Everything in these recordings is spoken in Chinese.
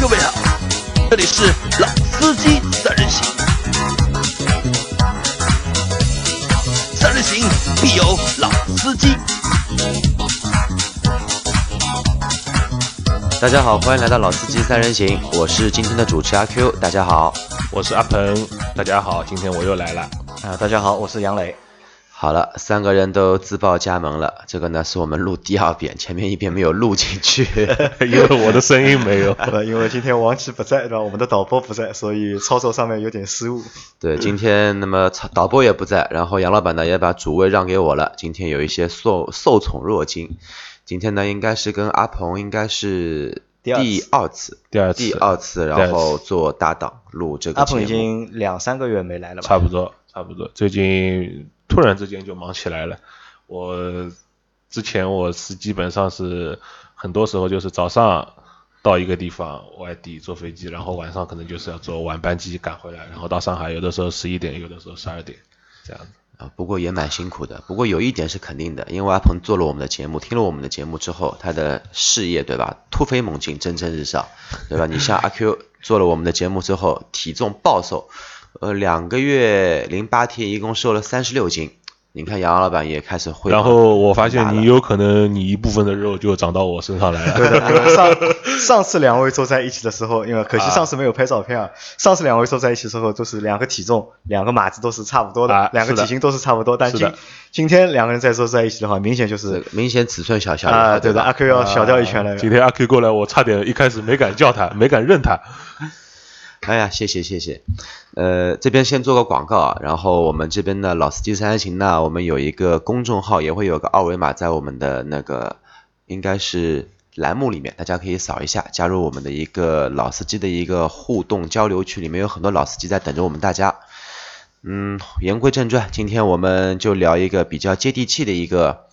各位好，这里是老司机三人行，三人行必有老司机。大家好，欢迎来到老司机三人行，我是今天的主持阿 Q，大家好。我是阿鹏，大家好，今天我又来了。啊，大家好，我是杨磊。好了，三个人都自报家门了。这个呢是我们录第二遍，前面一遍没有录进去，因为我的声音没有。因为今天王琦不在，对吧？我们的导播不在，所以操作上面有点失误。对，今天那么导播也不在，然后杨老板呢也把主位让给我了。今天有一些受受宠若惊。今天呢应该是跟阿鹏应该是。第二次，第二次，第二次，然后做搭档录这个阿鹏已经两三个月没来了吧？差不多，差不多。最近突然之间就忙起来了。我之前我是基本上是很多时候就是早上到一个地方外地坐飞机，然后晚上可能就是要坐晚班机赶回来，然后到上海，有的时候十一点，有的时候十二点，这样子。啊，不过也蛮辛苦的。不过有一点是肯定的，因为阿鹏做了我们的节目，听了我们的节目之后，他的事业对吧，突飞猛进，蒸蒸日上，对吧？你像阿 Q 做了我们的节目之后，体重暴瘦，呃，两个月零八天一共瘦了三十六斤。你看杨老板也开始会，然后我发现你有可能你一部分的肉就长到我身上来了。对的，上上次两位坐在一起的时候，因为可惜上次没有拍照片啊。上次两位坐在一起的时候，都是两个体重、两个码子都是差不多的，两个体型都是差不多。但今今天两个人再坐在一起的话，明显就是明显尺寸小小啊，对的，阿 Q 要小掉一圈了。今天阿 Q 过来，我差点一开始没敢叫他，没敢认他。哎呀，谢谢谢谢，呃，这边先做个广告啊，然后我们这边的老司机三人行呢，我们有一个公众号，也会有个二维码在我们的那个应该是栏目里面，大家可以扫一下，加入我们的一个老司机的一个互动交流区，里面有很多老司机在等着我们大家。嗯，言归正传，今天我们就聊一个比较接地气的一个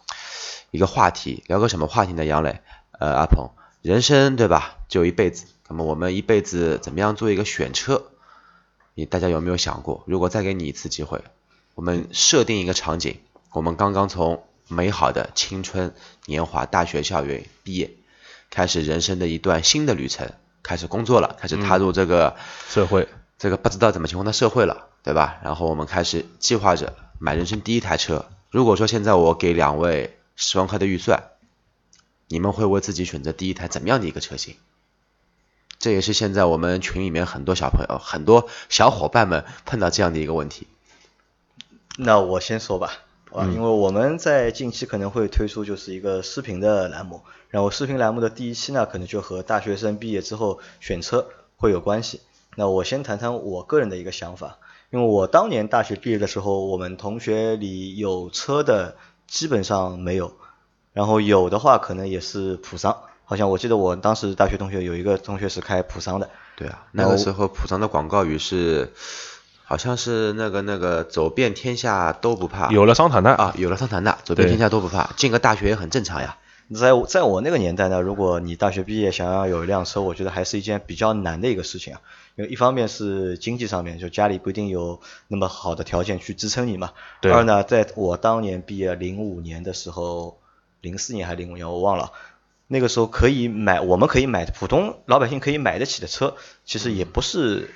一个话题，聊个什么话题呢？杨磊，呃，阿鹏，人生对吧？就一辈子。那么我们一辈子怎么样做一个选车？你大家有没有想过？如果再给你一次机会，我们设定一个场景，我们刚刚从美好的青春年华大学校园毕业，开始人生的一段新的旅程，开始工作了，开始踏入这个社会，这个不知道怎么情况的社会了，对吧？然后我们开始计划着买人生第一台车。如果说现在我给两位十万块的预算，你们会为自己选择第一台怎么样的一个车型？这也是现在我们群里面很多小朋友、很多小伙伴们碰到这样的一个问题。那我先说吧，啊，因为我们在近期可能会推出就是一个视频的栏目，然后视频栏目的第一期呢，可能就和大学生毕业之后选车会有关系。那我先谈谈我个人的一个想法，因为我当年大学毕业的时候，我们同学里有车的基本上没有，然后有的话可能也是普桑。好像我记得我当时大学同学有一个同学是开普桑的。对啊，那个时候普桑的广告语是，好像是那个那个走遍天下都不怕。有了桑塔纳啊，有了桑塔纳，走遍天下都不怕，进个大学也很正常呀。在在我那个年代呢，如果你大学毕业想要有一辆车，我觉得还是一件比较难的一个事情啊。因为一方面是经济上面，就家里不一定有那么好的条件去支撑你嘛。对。二呢，在我当年毕业零五年的时候，零四年还是零五年，我忘了。那个时候可以买，我们可以买普通老百姓可以买得起的车，其实也不是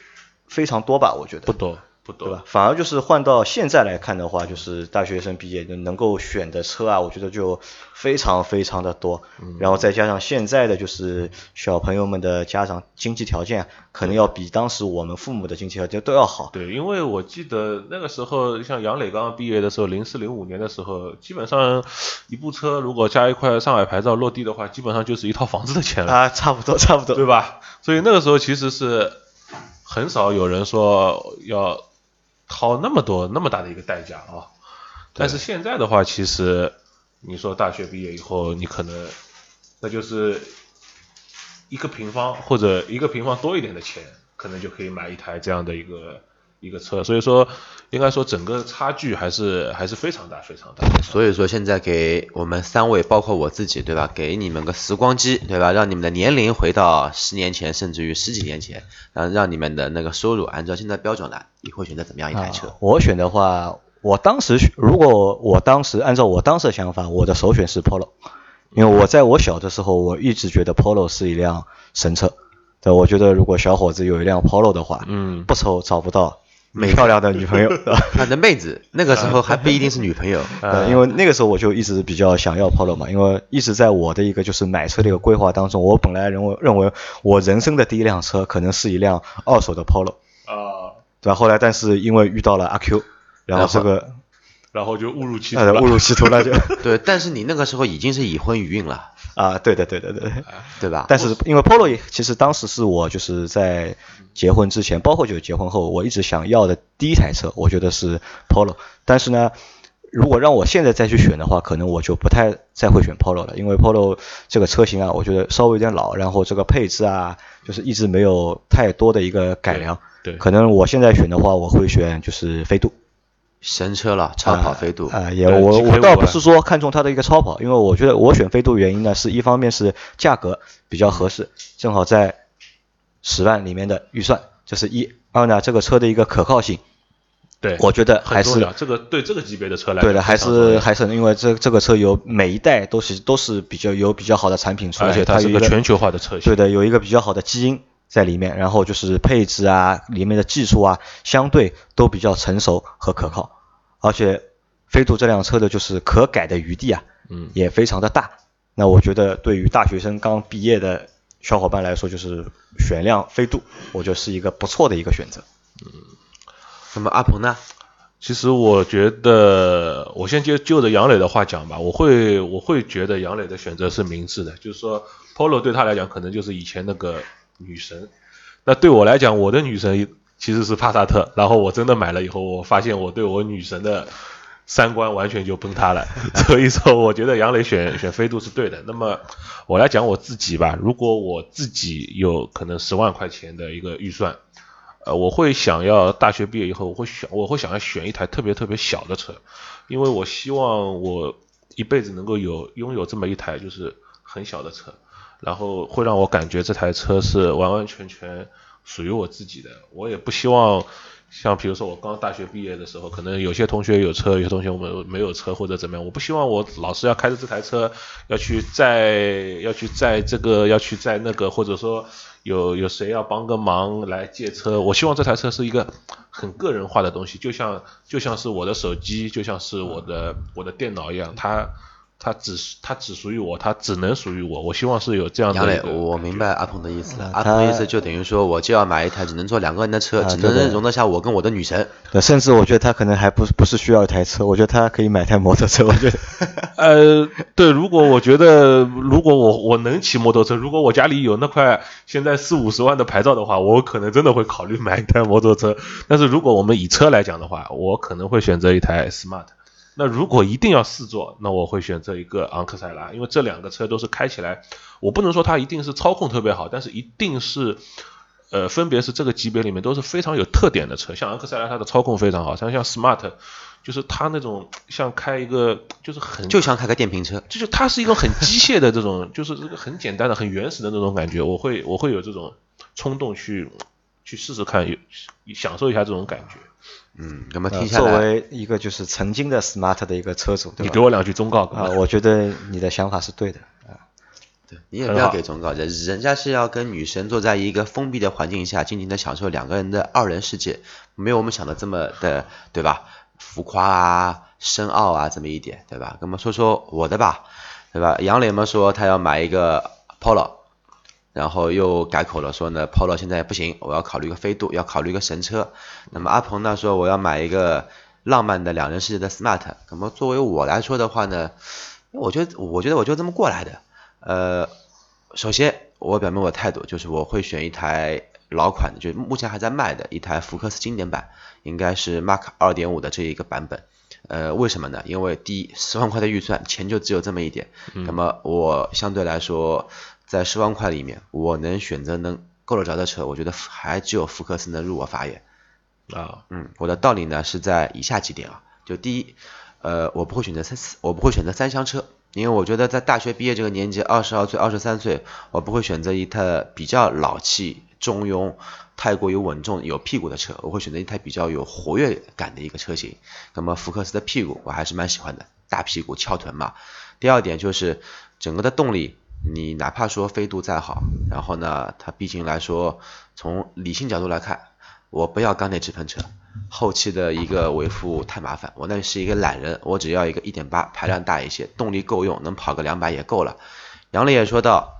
非常多吧，我觉得不多。对吧？反而就是换到现在来看的话，就是大学生毕业能够选的车啊，我觉得就非常非常的多。然后再加上现在的就是小朋友们的家长经济条件，可能要比当时我们父母的经济条件都要好。对，因为我记得那个时候，像杨磊刚刚毕业的时候，零四零五年的时候，基本上一部车如果加一块上海牌照落地的话，基本上就是一套房子的钱了。啊，差不多，差不多，对吧？所以那个时候其实是很少有人说要。掏那么多那么大的一个代价啊！但是现在的话，其实你说大学毕业以后，你可能那就是一个平方或者一个平方多一点的钱，可能就可以买一台这样的一个。一个车，所以说应该说整个差距还是还是非常大非常大。所以说现在给我们三位，包括我自己，对吧？给你们个时光机，对吧？让你们的年龄回到十年前，甚至于十几年前，然后让你们的那个收入按照现在标准来，你会选择怎么样一台车？我选的话，我当时如果我当时按照我当时的想法，我的首选是 Polo，因为我在我小的时候，我一直觉得 Polo 是一辆神车。对，我觉得如果小伙子有一辆 Polo 的话，嗯不愁找不到漂亮的女朋友，对吧？他的妹子那个时候还不一定是女朋友，呃，因为那个时候我就一直比较想要 Polo 嘛，因为一直在我的一个就是买车的一个规划当中，我本来认为认为我人生的第一辆车可能是一辆二手的 Polo，啊，对吧？后来但是因为遇到了阿 Q，然后这个然后就误入歧途。误入歧途了就 对，但是你那个时候已经是已婚已孕了，啊，对的对的对的。对吧？但是因为 Polo 也其实当时是我就是在结婚之前，包括就是结婚后，我一直想要的第一台车，我觉得是 Polo。但是呢，如果让我现在再去选的话，可能我就不太再会选 Polo 了，因为 Polo 这个车型啊，我觉得稍微有点老，然后这个配置啊，就是一直没有太多的一个改良。对对可能我现在选的话，我会选就是飞度。神车了，超跑飞度，啊、也我我倒不是说看中它的一个超跑，因为我觉得我选飞度原因呢，是一方面是价格比较合适，正好在十万里面的预算，这是一；二呢，这个车的一个可靠性，对，我觉得还是。这个对这个级别的车来对的，还是还是因为这这个车有每一代都是都是比较有比较好的产品出来，而且它它有一个全球化的车型。对的，有一个比较好的基因在里面，然后就是配置啊，里面的技术啊，相对都比较成熟和可靠，而且飞度这辆车的就是可改的余地啊，嗯，也非常的大。那我觉得对于大学生刚毕业的小伙伴来说，就是选辆飞度，我觉得是一个不错的一个选择。嗯那么阿鹏呢？其实我觉得，我先就就着杨磊的话讲吧，我会我会觉得杨磊的选择是明智的，就是说 Polo 对他来讲可能就是以前那个女神，那对我来讲，我的女神其实是帕萨特，然后我真的买了以后，我发现我对我女神的三观完全就崩塌了，所以说我觉得杨磊选选飞度是对的。那么我来讲我自己吧，如果我自己有可能十万块钱的一个预算。呃，我会想要大学毕业以后，我会选，我会想要选一台特别特别小的车，因为我希望我一辈子能够有拥有这么一台就是很小的车，然后会让我感觉这台车是完完全全属于我自己的。我也不希望像比如说我刚大学毕业的时候，可能有些同学有车，有些同学我们没有车或者怎么样，我不希望我老是要开着这台车要去载要去载这个要去载那个，或者说。有有谁要帮个忙来借车？我希望这台车是一个很个人化的东西，就像就像是我的手机，就像是我的我的电脑一样，它 它只它只属于我，它只能属于我。我希望是有这样的杨磊，我明白阿鹏的意思了。啊阿鹏的意思就等于说，我就要买一台只能坐两个人的车，只能容得下我跟我的女神。对，甚至我觉得他可能还不不是需要一台车，我觉得他可以买台摩托车。我觉得 呃，对，如果我觉得如果我我能骑摩托车，如果我家里有那块现在四五十万的牌照的话，我可能真的会考虑买一台摩托车。但是如果我们以车来讲的话，我可能会选择一台 Smart。那如果一定要四座，那我会选择一个昂克赛拉，因为这两个车都是开起来，我不能说它一定是操控特别好，但是一定是，呃，分别是这个级别里面都是非常有特点的车。像昂克赛拉，它的操控非常好，像像 Smart，就是它那种像开一个就是很就像开个电瓶车，就是它是一种很机械的这种，就是这个很简单的、很原始的那种感觉，我会我会有这种冲动去去试试看，有享受一下这种感觉。嗯，那么听下来，为一个就是曾经的 smart 的一个车主，对吧？你给我两句忠告，哥啊，我觉得你的想法是对的啊。对。你也不要给忠告，人人家是要跟女神坐在一个封闭的环境下，尽情的享受两个人的二人世界，没有我们想的这么的，对吧？浮夸啊，深奥啊，这么一点，对吧？那么说说我的吧，对吧？杨磊嘛说他要买一个 Polo，然后又改口了，说呢 Polo 现在不行，我要考虑一个飞度，要考虑一个神车。那么阿鹏呢说我要买一个浪漫的两人世界的 Smart。那么作为我来说的话呢，我觉得我觉得我就这么过来的。呃，首先我表明我的态度，就是我会选一台老款的，就是目前还在卖的一台福克斯经典版，应该是 Mark 二点五的这一个版本。呃，为什么呢？因为第一，十万块的预算，钱就只有这么一点。那么我相对来说，在十万块里面，我能选择能够得着的车，我觉得还只有福克斯能入我法眼。啊，嗯，我的道理呢是在以下几点啊，就第一，呃，我不会选择三，我不会选择三厢车，因为我觉得在大学毕业这个年纪，二十二岁、二十三岁，我不会选择一台比较老气、中庸、太过于稳重、有屁股的车，我会选择一台比较有活跃感的一个车型。那么福克斯的屁股我还是蛮喜欢的，大屁股翘臀嘛。第二点就是整个的动力你哪怕说飞度再好，然后呢，它毕竟来说，从理性角度来看，我不要缸内直喷车，后期的一个维护太麻烦。我那是一个懒人，我只要一个一点八排量大一些，动力够用，能跑个两百也够了。杨磊也说到。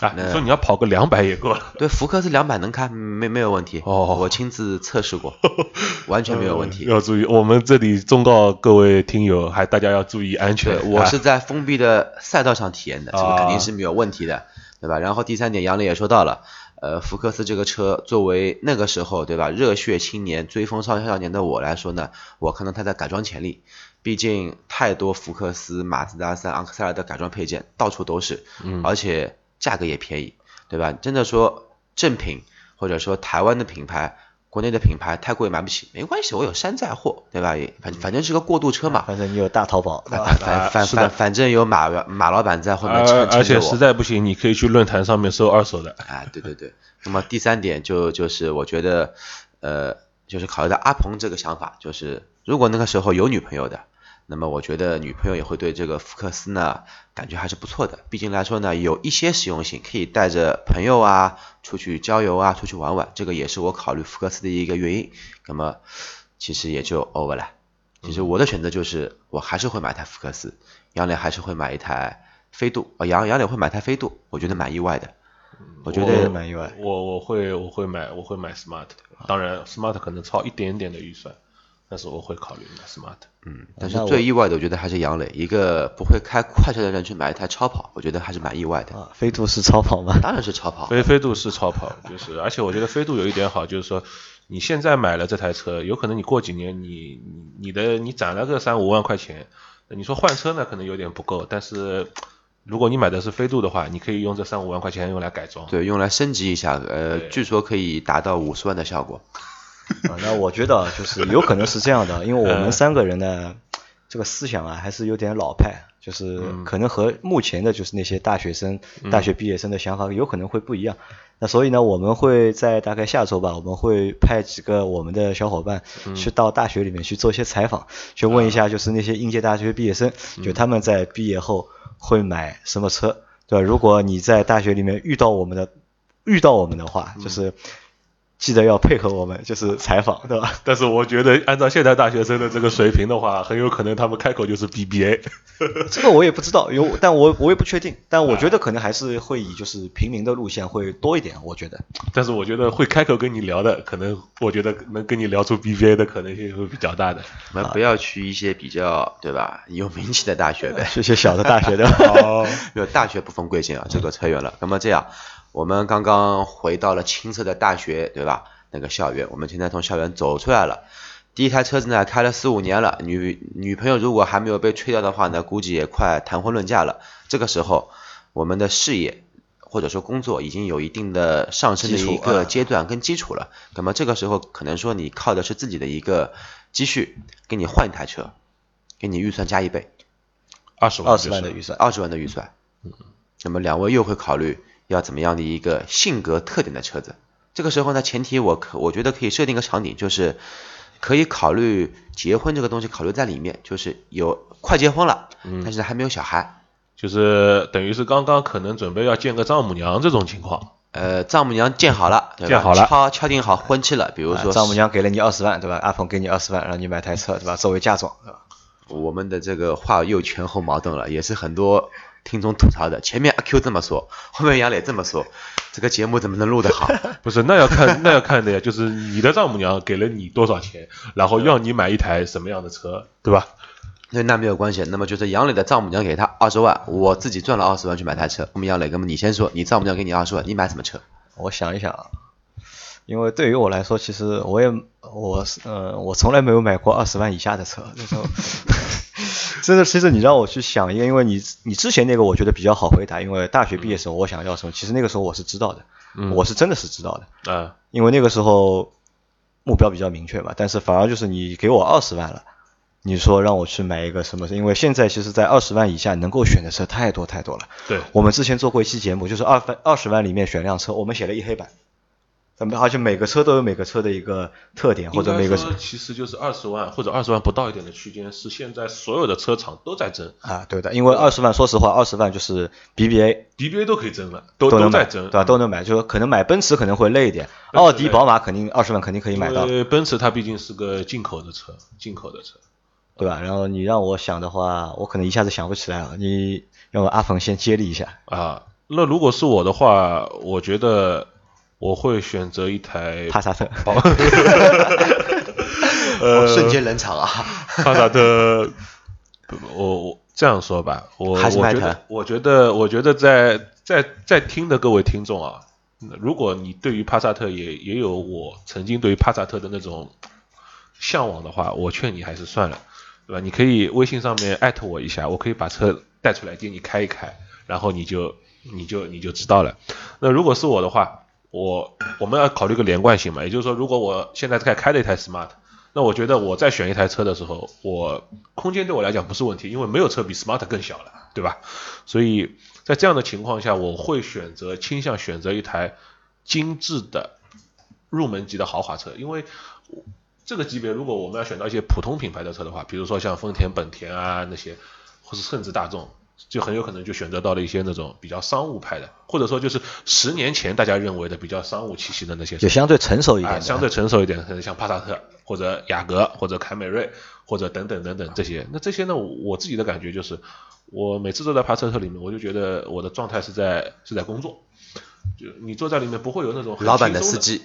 啊，你说你要跑个两百也够了。对，福克斯两百能开，没没有问题。哦，我亲自测试过，完全没有问题。要注意，我们这里忠告各位听友，还大家要注意安全。我是在封闭的赛道上体验的，这个肯定是没有问题的，对吧？然后第三点，杨磊也说到了，呃，福克斯这个车作为那个时候，对吧？热血青年、追风少少年的我来说呢，我看到它的改装潜力。毕竟太多福克斯、马自达三、昂克赛拉的改装配件到处都是，嗯，而且。价格也便宜，对吧？真的说正品或者说台湾的品牌、国内的品牌太贵买不起，没关系，我有山寨货，对吧？反反正是个过渡车嘛。反正你有大淘宝，反反反反正有马马老板在后面撑而且实在不行，你可以去论坛上面搜二手的。啊，对对对。那么第三点就就是我觉得，呃，就是考虑到阿鹏这个想法，就是如果那个时候有女朋友的。那么我觉得女朋友也会对这个福克斯呢，感觉还是不错的。毕竟来说呢，有一些实用性，可以带着朋友啊出去郊游啊，出去玩玩，这个也是我考虑福克斯的一个原因。那么其实也就 over 了。其实我的选择就是，我还是会买台福克斯，杨磊还是会买一台飞度。啊，杨杨磊会买台飞度，我觉得蛮意外的。我觉得蛮意外。我我会我会买我会买 smart，当然 smart 可能超一点点的预算。但是我会考虑买 smart，嗯，但是最意外的，我觉得还是杨磊，一个不会开快车的人去买一台超跑，我觉得还是蛮意外的。啊，飞度是超跑吗？当然是超跑。飞飞度是超跑，就是，而且我觉得飞度有一点好，就是说你现在买了这台车，有可能你过几年你你的你攒了个三五万块钱，你说换车呢可能有点不够，但是如果你买的是飞度的话，你可以用这三五万块钱用来改装，对，用来升级一下，呃，据说可以达到五十万的效果。啊，那我觉得就是有可能是这样的，因为我们三个人呢，这个思想啊还是有点老派，就是可能和目前的就是那些大学生、大学毕业生的想法有可能会不一样。那所以呢，我们会在大概下周吧，我们会派几个我们的小伙伴去到大学里面去做一些采访，去问一下就是那些应届大学毕业生，就他们在毕业后会买什么车，对吧？如果你在大学里面遇到我们的遇到我们的话，就是。记得要配合我们，就是采访，对吧？但是我觉得，按照现在大学生的这个水平的话，很有可能他们开口就是 BBA。这个我也不知道，有，但我我也不确定。但我觉得可能还是会以就是平民的路线会多一点，我觉得。但是我觉得会开口跟你聊的，可能我觉得能跟你聊出 BBA 的可能性会比较大的。我们不要去一些比较对吧有名气的大学呗，去些小的大学的。哦，有大学不分贵贱啊，这个扯远了。那么这样。我们刚刚回到了青涩的大学，对吧？那个校园，我们现在从校园走出来了。第一台车子呢，开了四五年了。女女朋友如果还没有被吹掉的话呢，估计也快谈婚论嫁了。这个时候，我们的事业或者说工作已经有一定的上升的一个阶段跟基础了。那么这个时候，可能说你靠的是自己的一个积蓄，给你换一台车，给你预算加一倍，二十万，二十万的预算，二十万的预算。嗯。那么两位又会考虑？要怎么样的一个性格特点的车子？这个时候呢，前提我可我觉得可以设定一个场景，就是可以考虑结婚这个东西考虑在里面，就是有快结婚了，嗯但是还没有小孩，就是等于是刚刚可能准备要见个丈母娘这种情况。呃，丈母娘见好了，见好了，敲敲定好婚期了，比如说丈母娘给了你二十万，对吧？阿鹏给你二十万，让你买台车，对吧？作为嫁妆，对吧？我们的这个话又前后矛盾了，也是很多。听众吐槽的，前面阿 Q 这么说，后面杨磊这么说，这个节目怎么能录得好？不是，那要看 那要看的呀，就是你的丈母娘给了你多少钱，然后要你买一台什么样的车，对吧？那那没有关系，那么就是杨磊的丈母娘给他二十万，我自己赚了二十万去买台车。我们杨磊，那么你先说，你丈母娘给你二十万，你买什么车？我想一想啊，因为对于我来说，其实我也我呃我从来没有买过二十万以下的车，那时候。真的，其实你让我去想一个，因为你你之前那个我觉得比较好回答，因为大学毕业时候我想要什么，其实那个时候我是知道的，我是真的是知道的，嗯，因为那个时候目标比较明确嘛。但是反而就是你给我二十万了，你说让我去买一个什么？因为现在其实，在二十万以下能够选的车太多太多了。对，我们之前做过一期节目，就是二分二十万里面选辆车，我们写了一黑板，咱们而且每个车都有每个车的一个特点，或者每个车其实就是二十万或者二十万不到一点的区间，是现在所有的车厂都在争啊，对的，因为二十万，说实话，二十万就是 BBA，BBA 都可以争了，都在争，对吧？都能买，就是可能买奔驰可能会累一点，奥迪、宝马肯定二十万肯定可以买到，因为奔驰它毕竟是个进口的车，进口的车，对吧？然后你让我想的话，我可能一下子想不起来了，你让阿鹏先接力一下啊。那如果是我的话，我觉得。我会选择一台帕萨特，呃，瞬间冷场啊！帕萨特，我我这样说吧，我我觉得我觉得我觉得在在在听的各位听众啊，如果你对于帕萨特也也有我曾经对于帕萨特的那种向往的话，我劝你还是算了，对吧？你可以微信上面艾特我一下，我可以把车带出来给你开一开，然后你就你就你就知道了。那如果是我的话。我我们要考虑个连贯性嘛，也就是说，如果我现在在开了一台 smart，那我觉得我在选一台车的时候，我空间对我来讲不是问题，因为没有车比 smart 更小了，对吧？所以在这样的情况下，我会选择倾向选择一台精致的入门级的豪华车，因为这个级别如果我们要选到一些普通品牌的车的话，比如说像丰田、本田啊那些，或者甚至大众。就很有可能就选择到了一些那种比较商务派的，或者说就是十年前大家认为的比较商务气息的那些，就相对成熟一点，相对成熟一点，可能像帕萨特或者雅阁或者凯美瑞或者等等等等这些。那这些呢，我自己的感觉就是，我每次坐在帕萨特里面，我就觉得我的状态是在是在工作，就你坐在里面不会有那种老板的司机，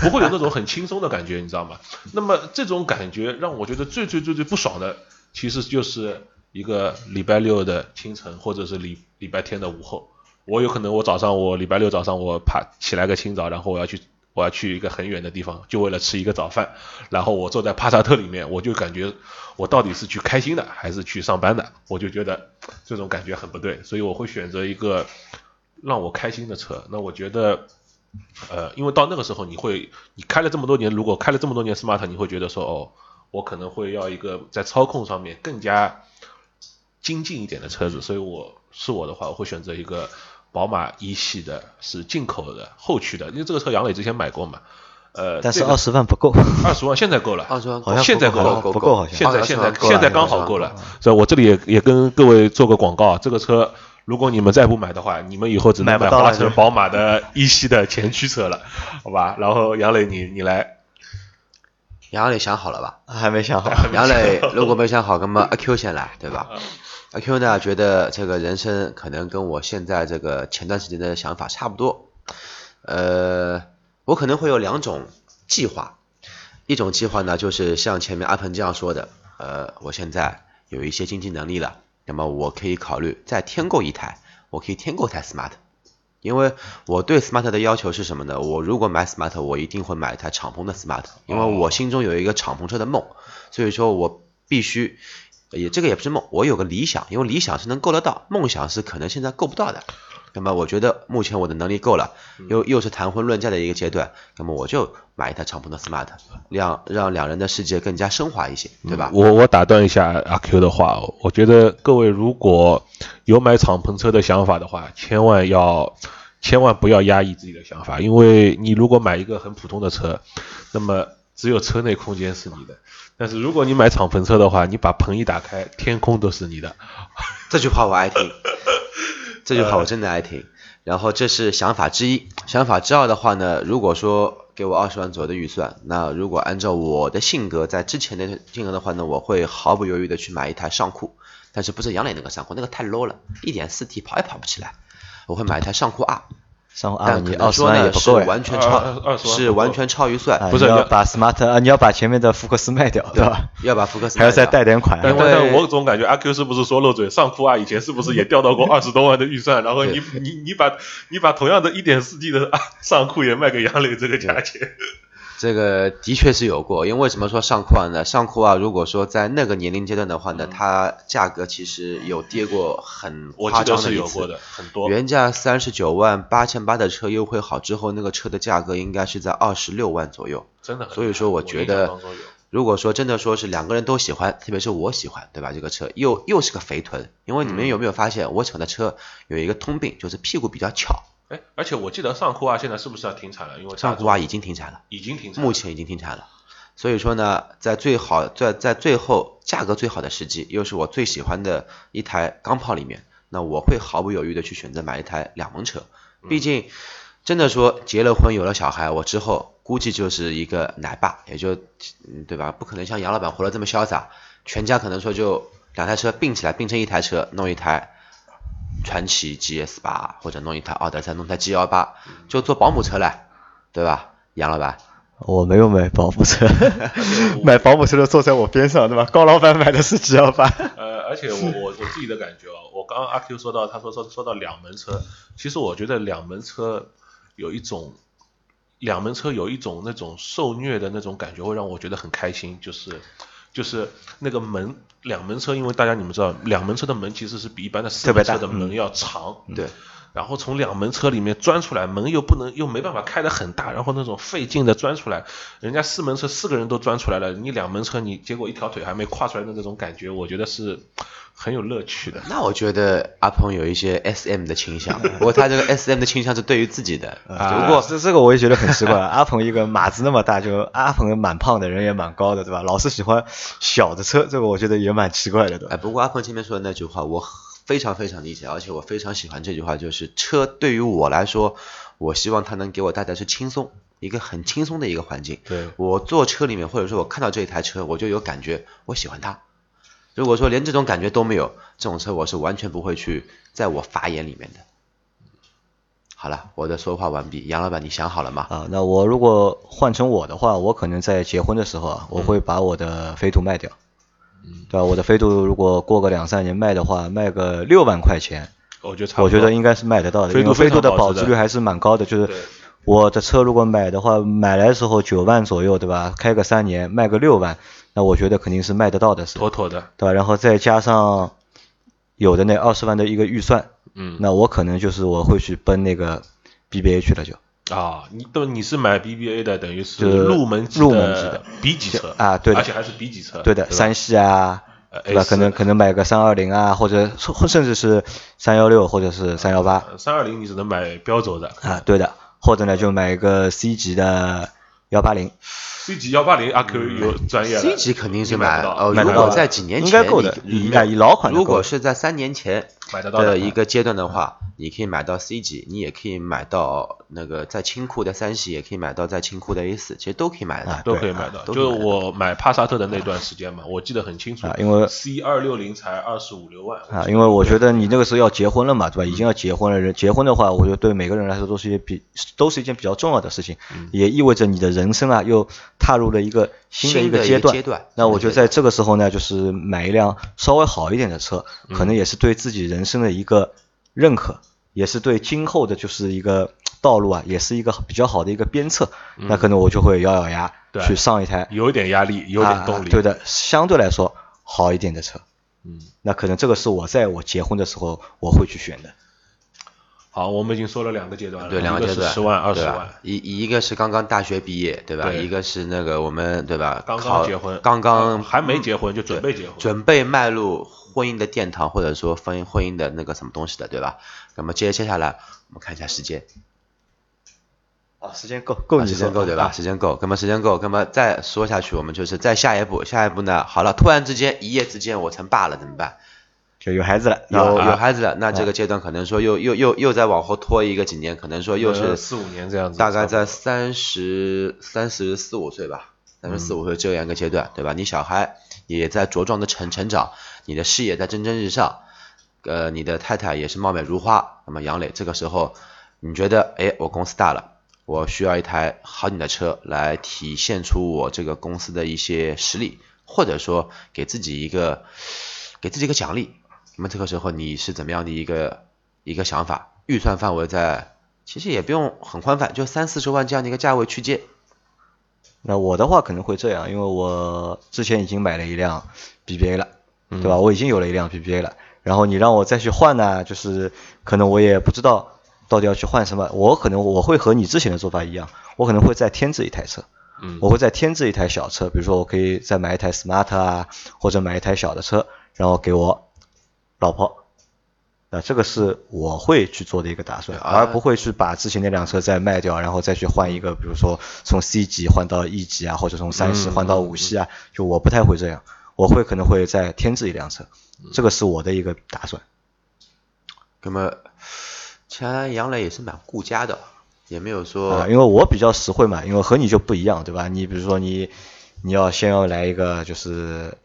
不会有那种很轻松的感觉，你知道吗？那么这种感觉让我觉得最最最最不爽的，其实就是。一个礼拜六的清晨，或者是礼礼拜天的午后，我有可能我早上我礼拜六早上我爬起来个清早，然后我要去我要去一个很远的地方，就为了吃一个早饭，然后我坐在帕萨特里面，我就感觉我到底是去开心的还是去上班的，我就觉得这种感觉很不对，所以我会选择一个让我开心的车。那我觉得，呃，因为到那个时候你会你开了这么多年，如果开了这么多年 smart，你会觉得说哦，我可能会要一个在操控上面更加。精进一点的车子，所以我是我的话，我会选择一个宝马一系的，是进口的后驱的，因为这个车杨磊之前买过嘛，呃，但是二十万不够，二十万现在够了，二十万好像现在够了，不够好像，现在现在现在刚好够了，所以我这里也也跟各位做个广告，这个车如果你们再不买的话，你们以后只能买华晨宝马的一系的前驱车了，好吧？然后杨磊你你来。杨磊想好了吧？还没想好。杨磊如果没想好，那么 阿 Q 先来，对吧？阿 Q 呢，觉得这个人生可能跟我现在这个前段时间的想法差不多。呃，我可能会有两种计划，一种计划呢，就是像前面阿鹏这样说的，呃，我现在有一些经济能力了，那么我可以考虑再添购一台，我可以添购台 smart。因为我对 smart 的要求是什么呢？我如果买 smart，我一定会买一台敞篷的 smart，因为我心中有一个敞篷车的梦，所以说我必须，也这个也不是梦，我有个理想，因为理想是能够得到，梦想是可能现在够不到的。那么我觉得目前我的能力够了，又又是谈婚论嫁的一个阶段，那么我就买一台敞篷的 smart，让让两人的世界更加升华一些，对吧？我我打断一下阿 Q 的话，我觉得各位如果有买敞篷车的想法的话，千万要千万不要压抑自己的想法，因为你如果买一个很普通的车，那么只有车内空间是你的，但是如果你买敞篷车的话，你把棚一打开，天空都是你的。这句话我爱听。这句话我真的爱听，然后这是想法之一，想法之二的话呢，如果说给我二十万左右的预算，那如果按照我的性格，在之前的金额的话呢，我会毫不犹豫的去买一台尚酷，但是不是杨磊那个尚酷，那个太 low 了，一点四 T 跑也跑不起来，我会买一台尚酷 R。但你二十万也不够，完全超是完全超预算，不是要把 smart 啊，你要把前面的福克斯卖掉，对吧？要把福克斯还要再贷点款。但但我总感觉阿 Q 是不是说漏嘴？上酷啊，以前是不是也掉到过二十多万的预算？然后你你你把你把同样的一点四 T 的上酷也卖给杨磊这个价钱？这个的确是有过，因为为什么说上酷啊呢？上酷啊，如果说在那个年龄阶段的话呢，它价格其实有跌过很夸张的一次，很多。原价三十九万八千八的车优惠好之后，那个车的价格应该是在二十六万左右。真的。所以说，我觉得，如果说真的说是两个人都喜欢，特别是我喜欢，对吧？这个车又又是个肥臀，因为你们有没有发现，我喜欢的车有一个通病，就是屁股比较翘。哎，而且我记得上库啊，现在是不是要停产了？因为上库啊已经停产了，已经停产，目前已经停产了。所以说呢，在最好在在最后价格最好的时机，又是我最喜欢的一台钢炮里面，那我会毫不犹豫的去选择买一台两门车。毕竟真的说结了婚有了小孩，我之后估计就是一个奶爸，也就对吧？不可能像杨老板活得这么潇洒，全家可能说就两台车并起来并成一台车，弄一台。传祺 GS 八或者弄一台奥德赛，弄台 G 幺八，就坐保姆车了，对吧，杨老板？我没有买保姆车，买保姆车的坐在我边上，对吧？高老板买的是 G 幺八。呃，而且我我我自己的感觉啊，我刚刚阿 Q 说到，他说说说到两门车，其实我觉得两门车有一种，两门车有一种那种受虐的那种感觉，会让我觉得很开心，就是。就是那个门两门车，因为大家你们知道，两门车的门其实是比一般的四门车的门要长，对。然后从两门车里面钻出来，门又不能又没办法开得很大，然后那种费劲的钻出来，人家四门车四个人都钻出来了，你两门车你结果一条腿还没跨出来的那种感觉，我觉得是很有乐趣的。那我觉得阿鹏有一些 S M 的倾向，不过他这个 S M 的倾向是对于自己的。不过这这个我也觉得很奇怪，阿鹏一个码子那么大，就阿鹏蛮胖的人也蛮高的，对吧？老是喜欢小的车，这个我觉得也蛮奇怪的，对吧？哎，不过阿鹏前面说的那句话，我。非常非常理解，而且我非常喜欢这句话，就是车对于我来说，我希望它能给我带来是轻松，一个很轻松的一个环境。对我坐车里面，或者说我看到这一台车，我就有感觉，我喜欢它。如果说连这种感觉都没有，这种车我是完全不会去在我法眼里面的。好了，我的说话完毕，杨老板，你想好了吗？啊，那我如果换成我的话，我可能在结婚的时候啊，我会把我的飞度卖掉。对吧？我的飞度如果过个两三年卖的话，卖个六万块钱，我觉得我觉得应该是卖得到的，因为飞度的保值率还是蛮高的。就是我的车如果买的话，买来的时候九万左右，对吧？开个三年卖个六万，那我觉得肯定是卖得到的，是妥妥的，对吧？然后再加上有的那二十万的一个预算，嗯，那我可能就是我会去奔那个 BBA 去了就。啊，你都你是买 BBA 的，等于是入门入门级的 B 级车啊，对的，而且还是 B 级车，对的，三系啊，对吧？可能可能买个三二零啊，或者甚至是三幺六或者是三幺八。三二零你只能买标轴的啊，对的，或者呢就买一个 C 级的幺八零。C 级幺八零阿 Q 有专业，C 级肯定是买哦，如果在几年前，应该够的，以以老款如果是在三年前买得到的一个阶段的话，你可以买到 C 级，你也可以买到那个在清库的三系，也可以买到在清库的 A 四，其实都可以买到，都可以买到。就我买帕萨特的那段时间嘛，我记得很清楚，因为 C 二六零才二十五六万啊，因为我觉得你那个时候要结婚了嘛，对吧？已经要结婚了，人结婚的话，我觉得对每个人来说都是一比都是一件比较重要的事情，也意味着你的人生啊又踏入了一个。新的一个阶段，那我就在这个时候呢，就是买一辆稍微好一点的车，可能也是对自己人生的一个认可，也是对今后的就是一个道路啊，也是一个比较好的一个鞭策。那可能我就会咬咬牙去上一台有一点压力、有点动力，对的，相对来说好一点的车。嗯，那可能这个是我在我结婚的时候我会去选的。好，我们已经说了两个阶段了，对，两个阶段，十万、二十万，一一个是刚刚大学毕业，对吧？一个是那个我们，对吧？刚刚结婚，刚刚还没结婚就准备结婚，准备迈入婚姻的殿堂，或者说婚姻婚姻的那个什么东西的，对吧？那么接接下来我们看一下时间，啊，时间够够，时间够对吧？时间够，那么时间够，那么再说下去，我们就是再下一步，下一步呢？好了，突然之间一夜之间我成爸了，怎么办？就有孩子了，有有孩子了，那这个阶段可能说又又又又再往后拖一个几年，可能说又是四五年这样子，大概在三十三十四五岁吧，三十四五岁这样一个阶段，对吧？你小孩也在茁壮的成成长，你的事业在蒸蒸日上，呃，你的太太也是貌美如花，那么杨磊这个时候，你觉得，哎，我公司大了，我需要一台好点的车来体现出我这个公司的一些实力，或者说给自己一个给自己一个奖励。那么这个时候你是怎么样的一个一个想法？预算范围在，其实也不用很宽泛，就三四十万这样的一个价位区间。那我的话可能会这样，因为我之前已经买了一辆 BBA 了，对吧？我已经有了一辆 BBA 了，然后你让我再去换呢，就是可能我也不知道到底要去换什么。我可能我会和你之前的做法一样，我可能会再添置一台车，我会再添置一台小车，比如说我可以再买一台 Smart 啊，或者买一台小的车，然后给我。老婆，那这个是我会去做的一个打算，啊而不会去把之前那辆车再卖掉，然后再去换一个，比如说从 C 级换到 E 级啊，或者从三系换到五系啊，就我不太会这样，我会可能会再添置一辆车，这个是我的一个打算。那么，其实杨磊也是蛮顾家的，也没有说啊，因为我比较实惠嘛，因为和你就不一样，对吧？你比如说你你要先要来一个就是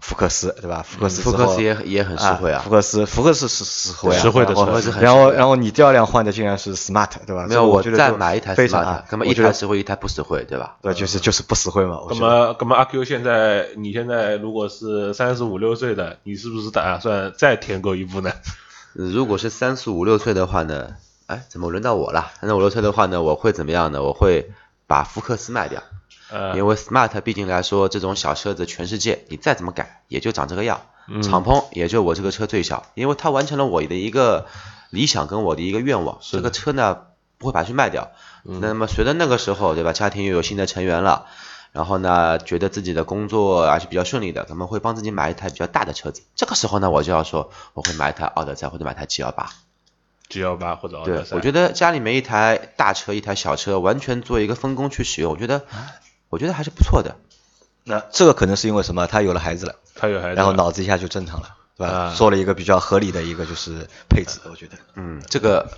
福克斯，对吧？福克斯福克斯也也很实惠啊福克斯福克斯是实惠啊，实惠的然后车福克斯很然后实惠啊然后你第二辆换的竟然是 smart，对吧？没有，我觉得就买一台非常 smart，啊，那么我觉得一台实惠，一台不实惠，对吧？对，就是就是不实惠嘛。那么，那么阿 Q 现在，你现在如果是三十五六岁的，你是不是打算再添购一部呢？如果是三十五六岁的话呢，哎，怎么轮到我了？三十五六岁的话呢，我会怎么样呢？我会把福克斯卖掉，呃，因为 smart 毕竟来说，这种小车子全世界你再怎么改也就长这个样，嗯敞篷也就我这个车最小，因为它完成了我的一个理想跟我的一个愿望。这个车呢不会把它去卖掉。嗯那么随着那个时候，对吧？家庭又有新的成员了。然后呢，觉得自己的工作还是比较顺利的，可能会帮自己买一台比较大的车子。这个时候呢，我就要说，我会买一台奥德赛或者买台 G 幺八。G 幺八或者奥对德，赛，我觉得家里面一台大车，一台小车，完全做一个分工去使用，我觉得，我觉得还是不错的。那这个可能是因为什么？他有了孩子了，他有孩子，然后脑子一下就正常了，对吧？啊做了一个比较合理的一个就是配置，我觉得。嗯，这个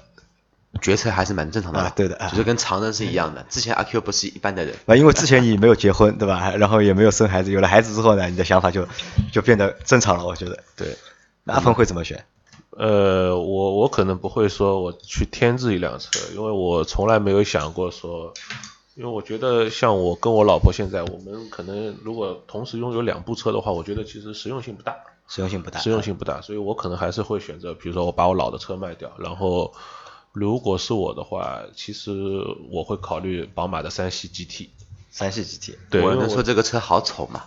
决策还是蛮正常的对的啊就是跟常人是一样的。之前阿 Q 不是一般的人，啊，因为之前你没有结婚，对吧？然后也没有生孩子，有了孩子之后呢，你的想法就 就变得正常了，我觉得。对，那阿峰会怎么选？呃，我我可能不会说我去添置一辆车，因为我从来没有想过说，因为我觉得像我跟我老婆现在，我们可能如果同时拥有两部车的话，我觉得其实实用性不大，实用性不大。实用性不大，所以我可能还是会选择，比如说我把我老的车卖掉，然后如果是我的话，其实我会考虑宝马的三系 GT。三系 GT。对，我能说这个车好丑嘛？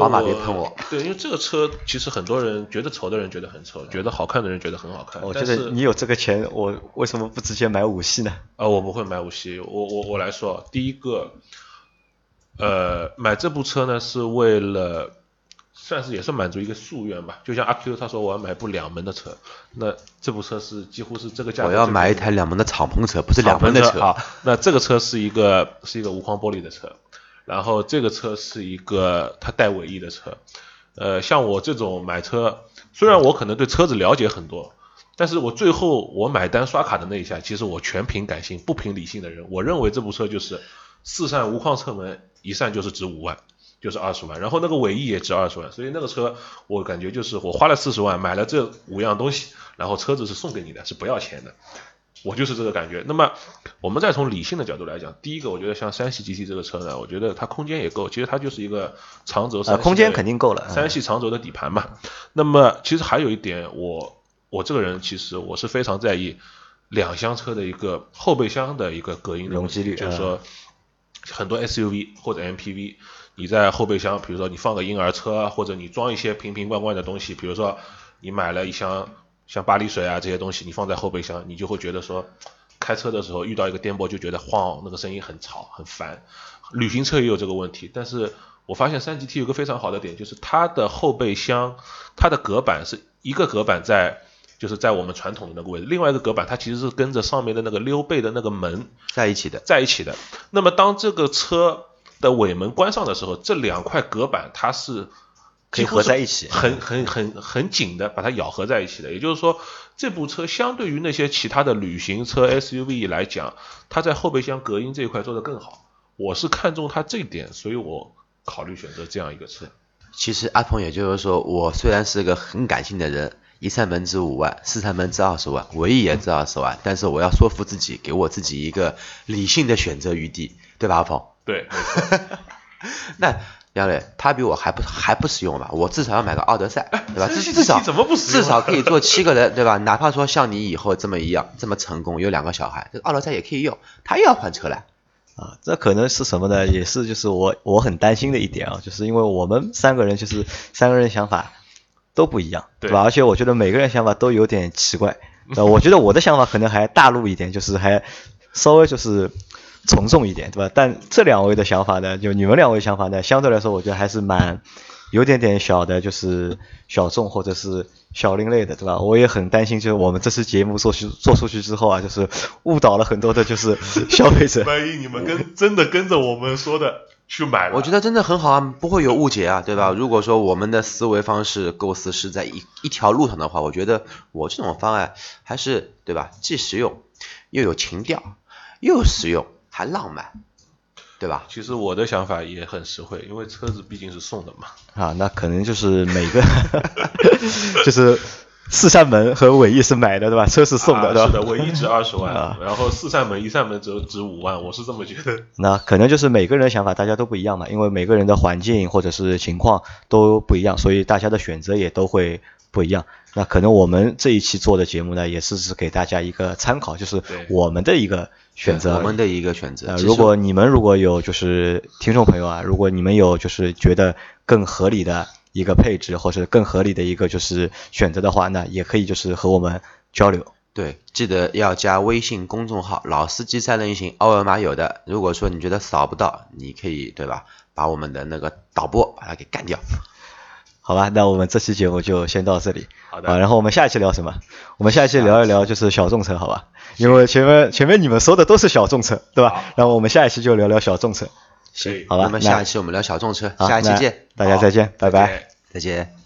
宝马别喷我。对，因为这个车其实很多人觉得丑的人觉得很丑，觉得好看的人觉得很好看。我觉得你有这个钱，我为什么不直接买五系呢？啊，我不会买五系。我我我来说，第一个，呃，买这部车呢是为了，算是也是满足一个夙愿吧。就像阿 Q 他说我要买部两门的车，那这部车是几乎是这个价格。我要买一台两门的敞篷车，不是两门的车。啊，那这个车是一个是一个无框玻璃的车，然后这个车是一个它带尾翼的车。呃，像我这种买车，虽然我可能对车子了解很多，但是我最后我买单刷卡的那一下，其实我全凭感性，不凭理性的人，我认为这部车就是四扇无框车门，一扇就是值五万。就是二十万，然后那个尾翼也值二十万，所以那个车我感觉就是我花了四十万买了这五样东西，然后车子是送给你的，是不要钱的，我就是这个感觉。那么我们再从理性的角度来讲，第一个我觉得像三系 GT 这个车呢，我觉得它空间也够，其实它就是一个长轴三系、啊空间肯定够了嗯三系长轴的底盘嘛。那么其实还有一点，我我这个人其实我是非常在意两厢车的一个后备箱的一个隔音容积率就是说很多 SUV 或者 MPV，你在后备箱，比如说你放个婴儿车啊，或者你装一些瓶瓶罐罐的东西，比如说你买了一箱像巴黎水啊这些东西，你放在后备箱，你就会觉得说，开车的时候遇到一个颠簸就觉得晃，那个声音很吵很烦。旅行车也有这个问题，但是我发现三 GT 有个非常好的点，就是它的后备箱，它的隔板是一个隔板在。就是在我们传统的那个位置，另外一个隔板它其实是跟着上面的那个溜背的那个门在一起的。在一起的。那么当这个车的尾门关上的时候，这两块隔板它是可以合在一起很很很很紧的把它咬合在一起的。也就是说，这部车相对于那些其他的旅行车 SUV 来讲，它在后备箱隔音这一块做得更好。我是看中它这一点，所以我考虑选择这样一个车。其实阿鹏也就是说，我虽然是个很感性的人，一扇门值五万，四扇门值二十万，唯一也值二十万，但是我要说服自己，给我自己一个理性的选择余地，对吧，阿鹏？对。那杨磊他比我还不还不实用吧？我至少要买个奥德赛，对吧？至至少怎么不实用至少可以坐七个人，对吧？哪怕说像你以后这么一样这么成功，有两个小孩，这个奥德赛也可以用，他又要换车了。啊，这可能是什么呢？也是就是我我很担心的一点啊，就是因为我们三个人就是三个人想法都不一样，对吧？而且我觉得每个人想法都有点奇怪。呃，我觉得我的想法可能还大陆一点，就是还稍微就是从众一点，对吧？但这两位的想法呢，就你们两位想法呢，相对来说我觉得还是蛮有点点小的，就是小众或者是小另类的，对吧？我也很担心，就是我们这次节目做去做出去之后啊，就是误导了很多的，就是消费者。万一你们跟真的跟着我们说的去买了，我觉得真的很好啊，不会有误解啊，对吧？如果说我们的思维方式构思是在一一条路上的话，我觉得我这种方案还是对吧？既实用又有情调，又实用还浪漫，对吧？其实我的想法也很实惠，因为车子毕竟是送的嘛。啊，那可能就是每个 就是四扇门和尾翼是买的，对吧？车是送的，对吧？啊是的，尾翼值二十万啊，然后四扇门一扇门只值五万，我是这么觉得。那可能就是每个人的想法大家都不一样嘛，因为每个人的环境或者是情况都不一样，所以大家的选择也都会不一样。那可能我们这一期做的节目呢，也是是给大家一个参考，就是我们的一个选择。我们的一个选择。呃，如果你们如果有就是听众朋友啊，如果你们有就是觉得更合理的一个配置，或者更合理的一个就是选择的话，那也可以就是和我们交流。对，记得要加微信公众号“老司机三人行”，二维码有的。如果说你觉得扫不到，你可以对吧？把我们的那个导播把它给干掉。好吧，那我们这期节目就先到这里。好的啊，然后我们下一期聊什么？我们下一期聊一聊就是小众车，好吧？因为前面前面你们说的都是小众车，对吧？然后我们下一期就聊聊小众车。行好吧那么下一期我们聊小众车，下一期见，大家再见，拜拜。再见。